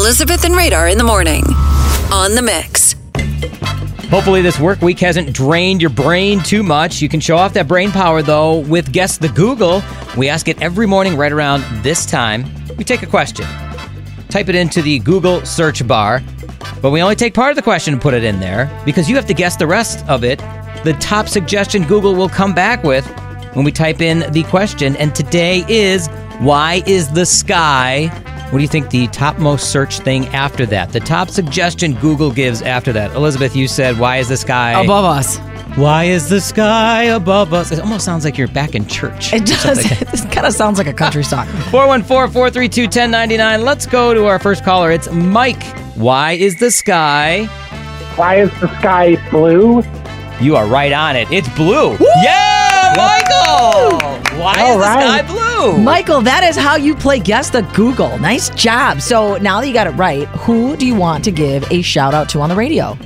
Elizabeth and Radar in the morning. On the mix. Hopefully, this work week hasn't drained your brain too much. You can show off that brain power, though, with Guess the Google. We ask it every morning right around this time. We take a question, type it into the Google search bar, but we only take part of the question and put it in there because you have to guess the rest of it. The top suggestion Google will come back with when we type in the question. And today is Why is the sky? What do you think the topmost search thing after that? The top suggestion Google gives after that. Elizabeth, you said, Why is the sky Above us. Why is the sky above us? It almost sounds like you're back in church. It does. It kind of sounds like a country song. 414 432 1099. Let's go to our first caller. It's Mike. Why is the sky? Why is the sky blue? You are right on it. It's blue. Yeah, Michael! Why All is the right. sky blue? Michael, that is how you play Guess the Google. Nice job. So now that you got it right, who do you want to give a shout out to on the radio?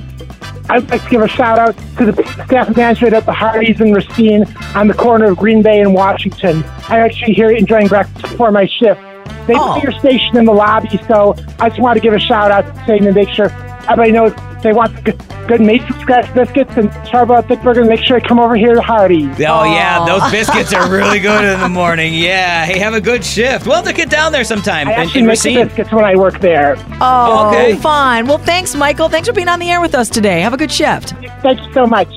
I'd like to give a shout out to the staff and management at the Hardee's in Racine on the corner of Green Bay and Washington. I'm actually here enjoying breakfast before my shift. They Oh. put your station in the lobby, so I just want to give a shout out to saying to make sure everybody knows they want good, good made scratch biscuits and Charbot thick burger. Make sure they come over here to Hardee's. Oh, yeah, those biscuits are really good in the morning. Yeah, hey, have a good shift. Well, to get down there sometime I in, actually in make the biscuits when I work there. Oh, Okay. fine. Well, thanks, Michael. Thanks for being on the air with us today. Have a good shift. Thank you so much.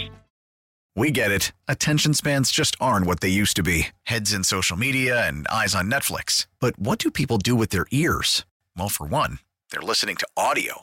We get it. Attention spans just aren't what they used to be heads in social media and eyes on Netflix. But what do people do with their ears? Well, for one, they're listening to audio.